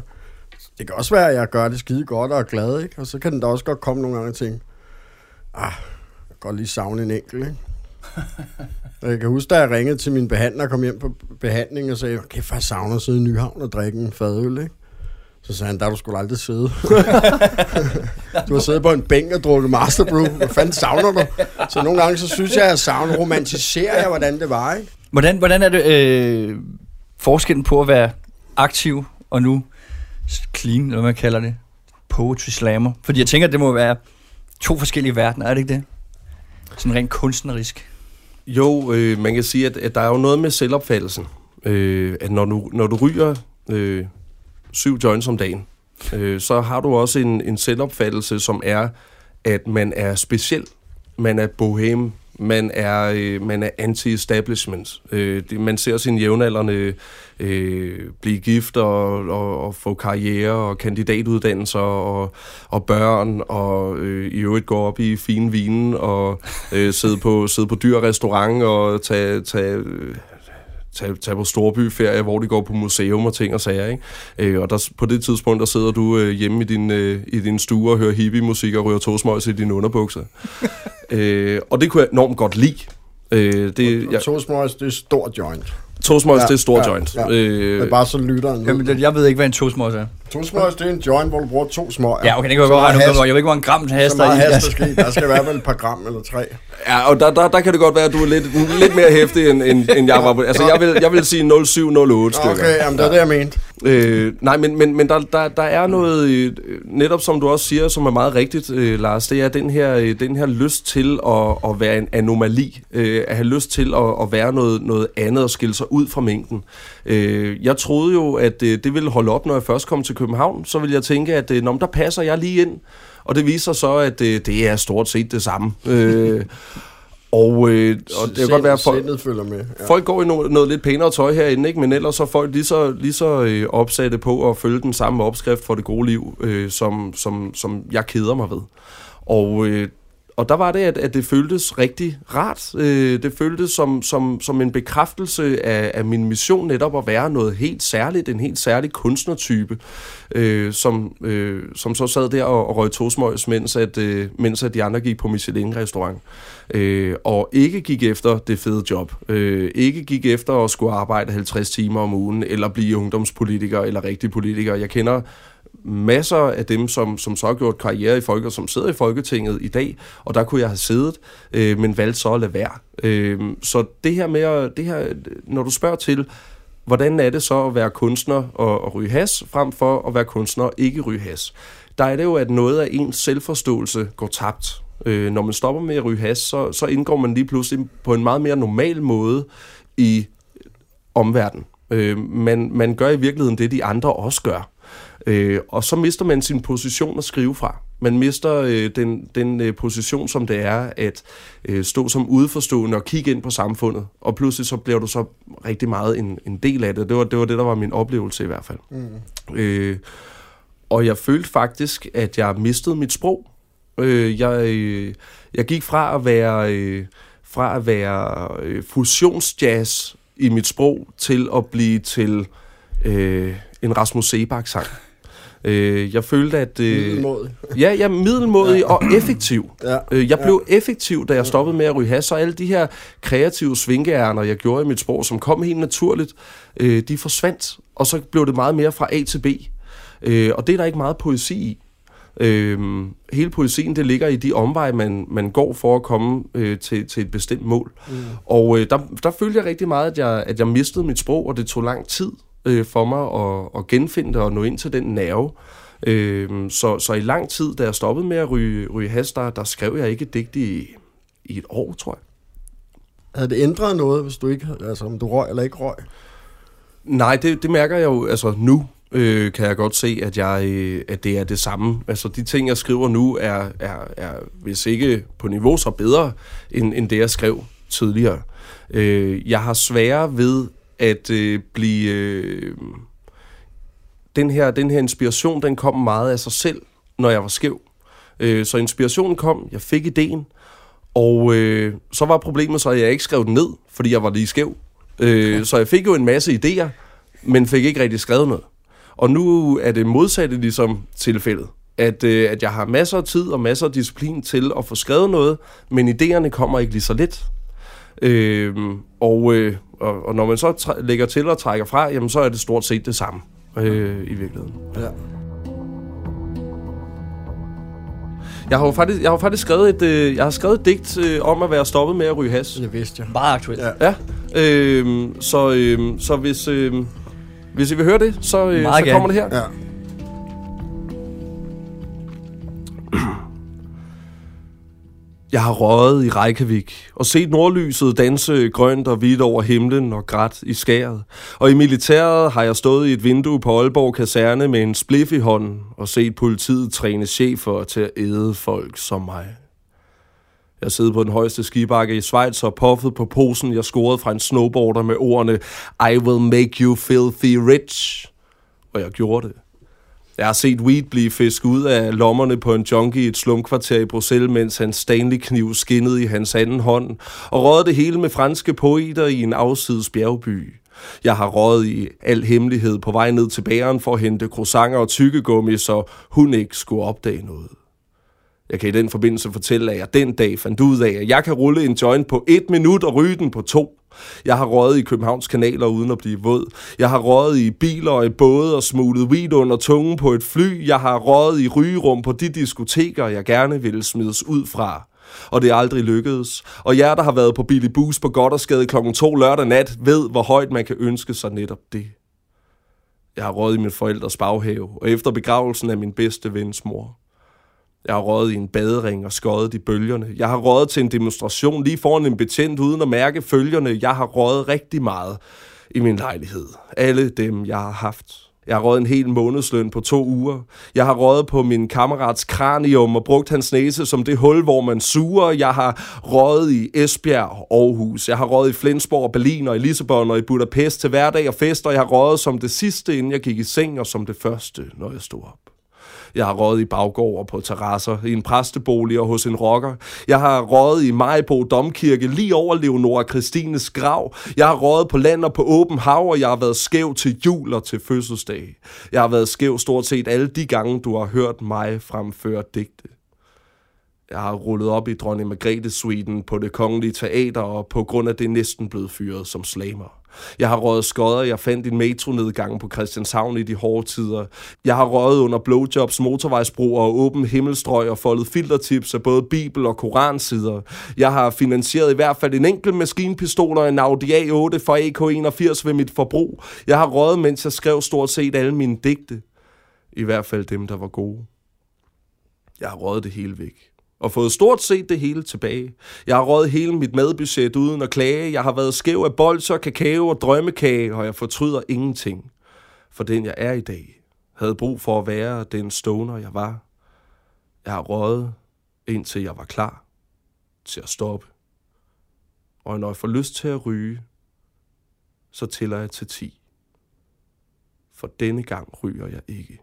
det kan også være, at jeg gør det skide godt og er glad, ikke? og så kan den da også godt komme nogle gange og tænke, ah, jeg kan godt lige savne en enkelt, ikke? jeg kan huske, da jeg ringede til min behandler og kom hjem på behandling og sagde, okay, jeg savner at sidde i Nyhavn og drikke en fadøl, ikke? Så sagde han, der du skulle aldrig sidde. [laughs] du har siddet på en bænk og drukket Master Brew. Hvad fanden savner du? Så nogle gange, så synes jeg, at jeg savner, romantiserer jeg, hvordan det var, ikke? Hvordan, hvordan er det øh, forskellen på at være aktiv og nu clean, eller hvad man kalder det, poetry slammer? Fordi jeg tænker, at det må være to forskellige verdener, er det ikke det? Sådan rent kunstnerisk. Jo, øh, man kan sige, at, at der er jo noget med selvopfattelsen. Øh, at når du, når du ryger øh, syv joints om dagen, øh, så har du også en, en selvopfattelse, som er, at man er speciel, man er bohem, man er, øh, man er anti-establishment. Øh, det, man ser sine jævnaldrende øh, blive gift og, og, og få karriere og kandidatuddannelser og, og børn og øh, i øvrigt gå op i fine vinen og øh, sidde, på, sidde på dyr restaurant og tage, tage øh, tage, tage på storbyferie, hvor de går på museum og ting og sager. Ikke? Øh, og der, på det tidspunkt, der sidder du øh, hjemme i din, øh, i din stue og hører hippie-musik og rører tosmøjs i dine underbukser. [laughs] øh, og det kunne jeg enormt godt lide. Øh, det, og, og tosmøjs, det er stor joint. Toastmores, ja, det er stor ja, joint. Ja. Øh, det er bare så lytteren. Jamen, jeg ved ikke, hvad en toastmores er. Toastmores, det er en joint, hvor du bruger to små. Ja, okay, det kan jeg godt regne ud. Jeg ved ikke, hvor en gram der er i. Hast, der, skal, der skal være vel et par gram eller tre. Ja, og der, der, der kan det godt være, at du er lidt, lidt mere hæftig, end, end, end jeg var. Altså, jeg vil, jeg vil sige 0708 stykker. Okay, jamen, det er det, jeg mente. Øh, nej, men, men, men der, der, der er noget, øh, netop som du også siger, som er meget rigtigt, øh, Lars, det er den her, øh, den her lyst til at, at være en anomali, øh, at have lyst til at, at være noget, noget andet og skille sig ud fra mængden. Øh, jeg troede jo, at øh, det ville holde op, når jeg først kom til København, så ville jeg tænke, at øh, der passer jeg lige ind, og det viser så, at øh, det er stort set det samme. øh, [laughs] og, øh, og det kan godt være, at folk, følger med. Ja. folk går i noget, noget lidt pænere tøj herinde, ikke? men ellers så er folk lige så, lige så øh, opsatte på at følge den samme opskrift for det gode liv, øh, som, som, som jeg keder mig ved. Og øh, og der var det, at, at det føltes rigtig rart. Øh, det føltes som, som, som en bekræftelse af, af min mission netop at være noget helt særligt, en helt særlig kunstnertype, øh, som, øh, som så sad der og, og røg tosmøjs, mens, at, øh, mens at de andre gik på Michelin-restaurant. Øh, og ikke gik efter det fede job. Øh, ikke gik efter at skulle arbejde 50 timer om ugen, eller blive ungdomspolitiker eller rigtig politiker. Jeg kender masser af dem, som, som så har gjort karriere i Folket, som sidder i Folketinget i dag, og der kunne jeg have siddet, øh, men valgte så at lade være. Øh, så det her med, at, det her, når du spørger til, hvordan er det så at være kunstner og, og ryge has, frem for at være kunstner og ikke ryge has, der er det jo, at noget af ens selvforståelse går tabt. Øh, når man stopper med at ryge has, så, så indgår man lige pludselig på en meget mere normal måde i omverdenen. Øh, man, man gør i virkeligheden det, de andre også gør. Øh, og så mister man sin position at skrive fra. Man mister øh, den, den øh, position, som det er at øh, stå som udforstående og kigge ind på samfundet. Og pludselig så bliver du så rigtig meget en, en del af det. Det var, det var det, der var min oplevelse i hvert fald. Mm. Øh, og jeg følte faktisk, at jeg mistede mit sprog. Øh, jeg, øh, jeg gik fra at være, øh, fra at være øh, fusionsjazz i mit sprog til at blive til øh, en Rasmus Sebak-sang. Øh, jeg følte, at... Øh, middelmådig. ja, ja, middelmådig ja. og effektiv. [clears throat] Ja. Øh, jeg blev ja. effektiv, da jeg stoppede med at ryge has, så alle de her kreative svinkeærner, jeg gjorde i mit sprog, som kom helt naturligt, øh, de forsvandt, og så blev det meget mere fra A til B. Øh, og det er der ikke meget poesi i. Øh, hele poesien, det ligger i de omveje, man, man går for at komme øh, til, til et bestemt mål. Mm. Og øh, der, der følte jeg rigtig meget, at jeg, at jeg mistede mit sprog, og det tog lang tid øh, for mig at, at genfinde det og nå ind til den nerve. Øh, så, så i lang tid, da jeg stoppede med at ryge, ryge has, der, der skrev jeg ikke digt i, i et år, tror jeg. Havde det ændret noget, hvis du ikke, altså om du røg eller ikke røg? Nej, det, det mærker jeg jo, altså nu øh, kan jeg godt se, at, jeg, øh, at det er det samme. Altså de ting, jeg skriver nu, er, er, er hvis ikke på niveau, så bedre, end, end det, jeg skrev tidligere. Øh, jeg har sværere ved at øh, blive... Øh, den, her, den her inspiration, den kom meget af sig selv, når jeg var skæv. Øh, så inspirationen kom, jeg fik ideen, og øh, så var problemet så, at jeg ikke skrev den ned, fordi jeg var lige skæv. Øh, så jeg fik jo en masse idéer, men fik ikke rigtig skrevet noget. Og nu er det modsatte ligesom tilfældet. At, øh, at jeg har masser af tid og masser af disciplin til at få skrevet noget, men idéerne kommer ikke lige så let. Øh, og, øh, og, og når man så træ- lægger til og trækker fra, jamen så er det stort set det samme øh, i virkeligheden. Ja. Jeg har jo faktisk, jeg har faktisk skrevet et, øh, jeg har skrevet et digt øh, om at være stoppet med at ryge has. Det vidste jeg. Meget aktuelt. Ja. ja. Øh, så, øh, så hvis, øh, hvis I vil høre det, så, øh, Meget så kommer det her. Ja. Jeg har røget i Reykjavik og set nordlyset danse grønt og hvidt over himlen og grædt i skæret. Og i militæret har jeg stået i et vindue på Aalborg Kaserne med en spliff i hånden og set politiet træne chefer til at æde folk som mig. Jeg sidder på den højeste skibakke i Schweiz og puffet på posen, jeg scorede fra en snowboarder med ordene I will make you filthy rich. Og jeg gjorde det. Jeg har set weed blive fisket ud af lommerne på en junkie i et slumkvarter i Bruxelles, mens hans Stanley-kniv skinnede i hans anden hånd, og rådede det hele med franske poeter i en afsides bjergby. Jeg har røget i al hemmelighed på vej ned til bageren for at hente croissanter og tykkegummi, så hun ikke skulle opdage noget. Jeg kan i den forbindelse fortælle, at jeg den dag fandt ud af, at jeg kan rulle en joint på et minut og ryge den på to. Jeg har røget i Københavns kanaler uden at blive våd. Jeg har røget i biler og i både og smuglet weed under tungen på et fly. Jeg har røget i rygerum på de diskoteker, jeg gerne ville smides ud fra. Og det er aldrig lykkedes. Og jer, der har været på Billy Boost på Goddersgade klokken 2 lørdag nat, ved, hvor højt man kan ønske sig netop det. Jeg har råd i min forældres baghave, og efter begravelsen af min bedste vens mor. Jeg har røget i en badering og skåret i bølgerne. Jeg har røget til en demonstration lige foran en betjent uden at mærke følgerne. Jeg har røget rigtig meget i min lejlighed. Alle dem, jeg har haft. Jeg har røget en hel månedsløn på to uger. Jeg har røget på min kammerats kranium og brugt hans næse som det hul, hvor man suger. Jeg har røget i Esbjerg og Aarhus. Jeg har røget i Flensborg, Berlin og i Lissabon og i Budapest til hverdag og fester. Jeg har røget som det sidste, inden jeg gik i seng, og som det første, når jeg stod op. Jeg har røget i baggård og på terrasser, i en præstebolig og hos en rocker. Jeg har røget i Majbo Domkirke lige over Leonora Christines grav. Jeg har røget på land og på åben hav, og jeg har været skæv til jul og til fødselsdag. Jeg har været skæv stort set alle de gange, du har hørt mig fremføre digte. Jeg har rullet op i dronning Margrethe Sweden på det kongelige teater, og på grund af det næsten blevet fyret som slamer. Jeg har røget skodder, jeg fandt en metronedgang på Christianshavn i de hårde tider. Jeg har røget under blowjobs, motorvejsbroer og åben himmelstrøg og foldet filtertips af både bibel- og koransider. Jeg har finansieret i hvert fald en enkelt maskinpistol og en Audi A8 for AK81 ved mit forbrug. Jeg har røget, mens jeg skrev stort set alle mine digte. I hvert fald dem, der var gode. Jeg har røget det hele væk og fået stort set det hele tilbage. Jeg har røget hele mit madbudget uden at klage. Jeg har været skæv af bolser, kakao og drømmekage, og jeg fortryder ingenting. For den jeg er i dag, havde brug for at være den stoner jeg var. Jeg har røget, indtil jeg var klar til at stoppe. Og når jeg får lyst til at ryge, så tæller jeg til 10. For denne gang ryger jeg ikke.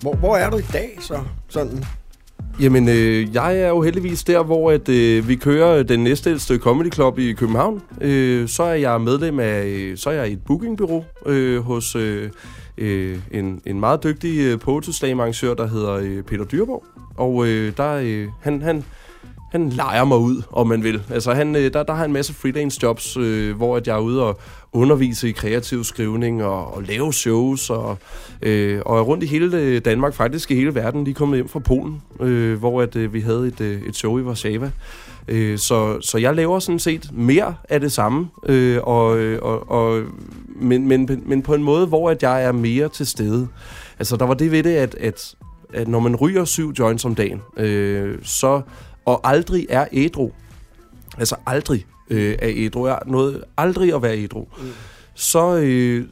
Hvor, hvor er du i dag så? Sådan. Jamen, øh, jeg er jo heldigvis der, hvor at, øh, vi kører den næstældste comedy club i København. Øh, så er jeg medlem af, øh, så er jeg i et bookingbureau øh, hos øh, øh, en, en meget dygtig øh, poetry slam arrangør, der hedder øh, Peter Dyrborg. Og øh, der, øh, han, han, han leger mig ud, om man vil. Altså, han, øh, der, der har en masse freelance jobs, øh, hvor at jeg er ude og undervise i kreativ skrivning og, og lave shows og, øh, og er rundt i hele øh, Danmark, faktisk i hele verden, lige kommet hjem fra Polen, øh, hvor at, øh, vi havde et, øh, et show i Warszawa. Øh, så, så jeg laver sådan set mere af det samme, øh, og, øh, og, og, men, men, men på en måde, hvor at jeg er mere til stede. Altså, der var det ved det, at, at, at når man ryger syv joints om dagen, øh, så, og aldrig er ædru, altså aldrig øh, er ædru, er noget, aldrig at være ædru, mm. så, øh,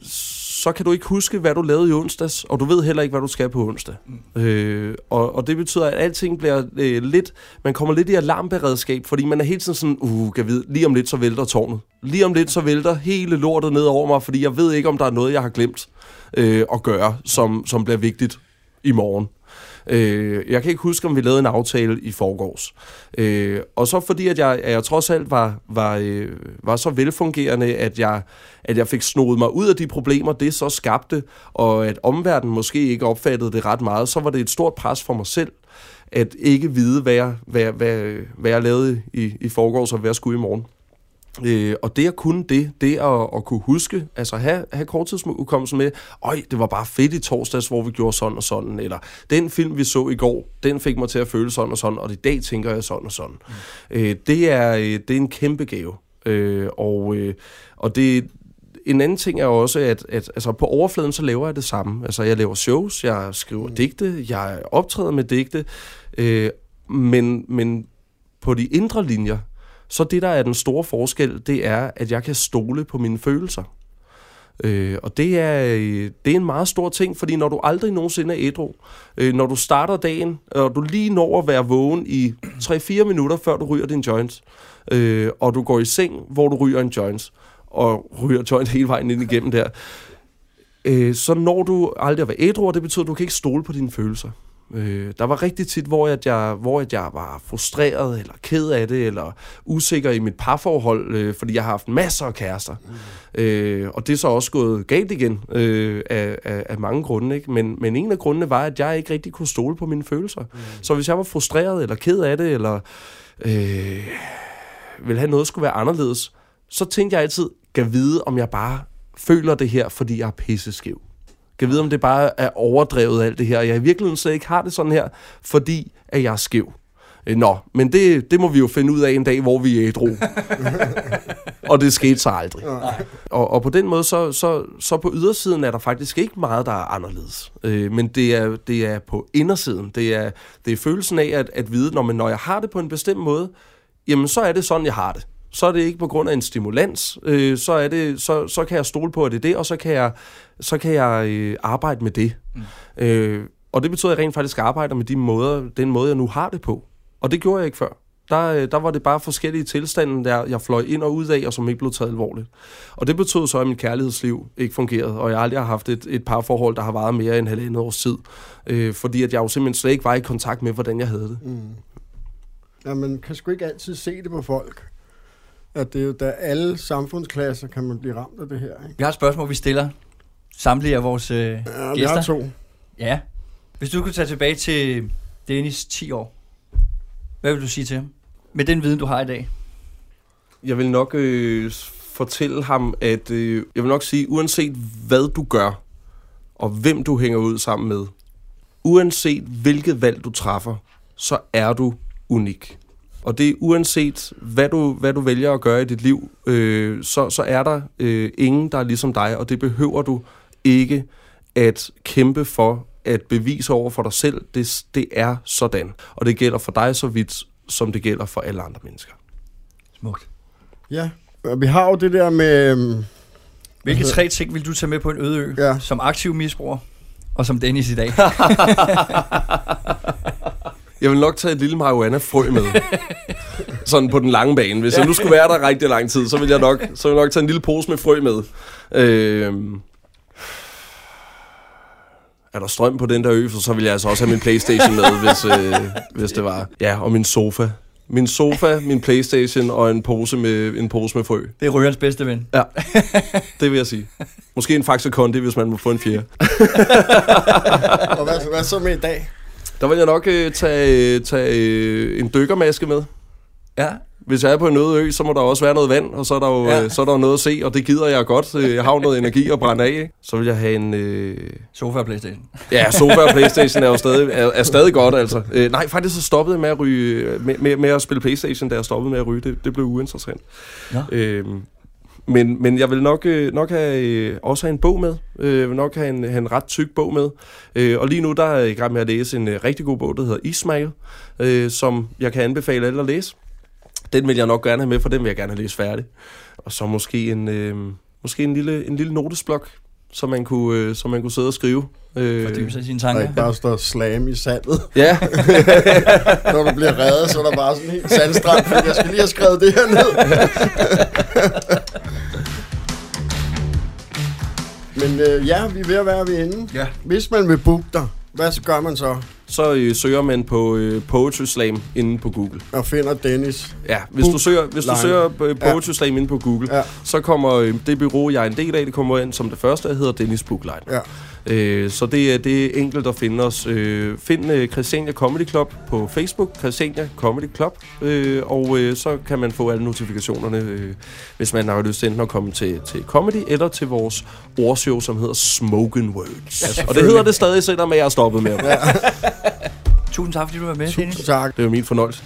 så kan du ikke huske, hvad du lavede i onsdags, og du ved heller ikke, hvad du skal på onsdag. Mm. Øh, og, og det betyder, at alting bliver øh, lidt, man kommer lidt i alarmberedskab, fordi man er helt sådan sådan, uh, kan vide, lige om lidt så vælter tårnet. Lige om lidt så vælter hele lortet ned over mig, fordi jeg ved ikke, om der er noget, jeg har glemt øh, at gøre, som, som bliver vigtigt i morgen. Øh, jeg kan ikke huske, om vi lavede en aftale i forgårs. Øh, og så fordi, at jeg, at jeg trods alt var, var, øh, var så velfungerende, at jeg, at jeg fik snoet mig ud af de problemer, det så skabte, og at omverdenen måske ikke opfattede det ret meget, så var det et stort pres for mig selv, at ikke vide, hvad jeg, hvad, hvad, hvad jeg lavede i, i forgårs, og hvad jeg skulle i morgen. Øh, og det at kunne det, det at, at kunne huske, altså have, have korttidsudkommelse med, øj, det var bare fedt i torsdags, hvor vi gjorde sådan og sådan, eller den film, vi så i går, den fik mig til at føle sådan og sådan, og i dag tænker jeg sådan og sådan. Mm. Øh, det, er, øh, det er en kæmpe gave. Øh, og, øh, og det, en anden ting er også, at, at altså på overfladen, så laver jeg det samme. Altså, jeg laver shows, jeg skriver mm. digte, jeg optræder med digte, øh, men, men på de indre linjer, så det, der er den store forskel, det er, at jeg kan stole på mine følelser. Øh, og det er, øh, det er en meget stor ting, fordi når du aldrig nogensinde er ædru, øh, når du starter dagen, og du lige når at være vågen i 3-4 minutter, før du ryger din joint, øh, og du går i seng, hvor du ryger en joint, og ryger joint hele vejen ind igennem der, øh, så når du aldrig at være ædru, og det betyder, at du kan ikke stole på dine følelser. Øh, der var rigtig tit, hvor, at jeg, hvor at jeg var frustreret, eller ked af det, eller usikker i mit parforhold, øh, fordi jeg har haft masser af kærester. Mm. Øh, og det er så også gået galt igen, øh, af, af, af mange grunde. Ikke? Men, men en af grundene var, at jeg ikke rigtig kunne stole på mine følelser. Mm. Så hvis jeg var frustreret, eller ked af det, eller øh, ville have noget, skulle være anderledes, så tænkte jeg altid, kan vide, om jeg bare føler det her, fordi jeg er pisseskæv. Kan vide, om det bare er overdrevet alt det her. Jeg i virkeligheden slet ikke har det sådan her, fordi at jeg er skæv. Øh, nå, men det, det må vi jo finde ud af en dag, hvor vi er ædru. [laughs] og det skete så aldrig. Og, og på den måde, så, så, så på ydersiden er der faktisk ikke meget, der er anderledes. Øh, men det er, det er på indersiden. Det er, det er følelsen af at, at vide, når, man, når jeg har det på en bestemt måde, jamen så er det sådan, jeg har det så er det ikke på grund af en stimulans, øh, så, er det, så, så kan jeg stole på, at det er det, og så kan jeg, så kan jeg øh, arbejde med det. Mm. Øh, og det betyder, at jeg rent faktisk arbejder med de måder, den måde, jeg nu har det på. Og det gjorde jeg ikke før. Der, øh, der var det bare forskellige tilstande, der jeg fløj ind og ud af, og som ikke blev taget alvorligt. Og det betød så, at mit kærlighedsliv ikke fungerede, og jeg aldrig har haft et, et par forhold, der har varet mere end halvandet års tid. Øh, fordi at jeg jo simpelthen slet ikke var i kontakt med, hvordan jeg havde det. Mm. Ja, man kan sgu ikke altid se det på folk at det er jo da alle samfundsklasser kan man blive ramt af det her. Ikke? Vi har et spørgsmål, vi stiller samtlige af vores øh, ja, gæster. vi har to. Ja. Hvis du kunne tage tilbage til Dennis 10 år, hvad vil du sige til ham? Med den viden, du har i dag. Jeg vil nok øh, fortælle ham, at øh, jeg vil nok sige, uanset hvad du gør, og hvem du hænger ud sammen med, uanset hvilket valg du træffer, så er du unik. Og det er uanset, hvad du, hvad du vælger at gøre i dit liv, øh, så, så er der øh, ingen, der er ligesom dig, og det behøver du ikke at kæmpe for at bevise over for dig selv. Det, det er sådan. Og det gælder for dig så vidt, som det gælder for alle andre mennesker. Smukt. Ja, vi har jo det der med... Øhm, Hvilke tre ting vil du tage med på en øde ø, ja. som aktiv misbruger, og som Dennis i dag? [laughs] [laughs] Jeg vil nok tage et lille marihuana-frø med. [laughs] Sådan på den lange bane. Hvis jeg nu skulle være der rigtig lang tid, så vil jeg nok, så vil jeg nok tage en lille pose med frø med. Øh, er der strøm på den der ø, så vil jeg altså også have min Playstation med, hvis, øh, hvis det var. Ja, og min sofa. Min sofa, min Playstation og en pose med, en pose med frø. Det er røgerens bedste ven. Ja, det vil jeg sige. Måske en Faxe Kondi, hvis man må få en fjerde. [laughs] og hvad, hvad så med i dag? Der vil jeg nok øh, tage, tage øh, en dykkermaske med. Ja. Hvis jeg er på en øde ø, så må der også være noget vand, og så er der jo ja. øh, så er der noget at se, og det gider jeg godt. Øh, jeg har jo noget energi at brænde af. Ikke? Så vil jeg have en... Øh... Sofa og Playstation. Ja, sofa og Playstation er jo [laughs] stadig, er, er stadig godt, altså. Øh, nej, faktisk så stoppede jeg med at, ryge, med, med, med at spille Playstation, da jeg stoppede med at ryge. Det, det blev uinteressant. Ja. Øh, men, men jeg vil nok, øh, nok have, øh, også have en bog med. Øh, jeg vil nok have en, have en ret tyk bog med. Øh, og lige nu der er jeg i gang med at læse en øh, rigtig god bog, der hedder Ismail, øh, som jeg kan anbefale alle at læse. Den vil jeg nok gerne have med, for den vil jeg gerne have læst færdig. Og så måske en, øh, måske en, lille, en lille notesblok, som man kunne, øh, som man kunne sidde og skrive. Øh, Fordybe sig sine tanker. Og bare står slam i sandet. Ja. [laughs] Når du bliver reddet, så er der bare sådan en helt sandstrand, fordi jeg skal lige have skrevet det her ned. [laughs] Men øh, ja, vi er ved at være ved enden. Ja. Hvis man vil booke dig, hvad gør man så? Så øh, søger man på øh, Poetry Slam inde på Google. Og finder Dennis. Ja, hvis Book du søger, hvis du søger øh, Poetry ja. Slam inde på Google, ja. så kommer øh, det bureau, jeg er en del af, det kommer ind som det første, der hedder Dennis Bookline. Ja. Øh, så det, er- det er enkelt at finde os. Øh, find øh, Christiania Comedy Club på Facebook, Christiania Comedy Club, øh, og øh, så kan man få alle notifikationerne, øh, hvis man har lyst til enten at komme til, til comedy eller til vores ordshow, som hedder Smoken Words. og det hedder det stadig, selvom jeg er stoppet med. det. Tusind tak, fordi du var med, Dennis. Tusind tak. Det er jo min fornøjelse.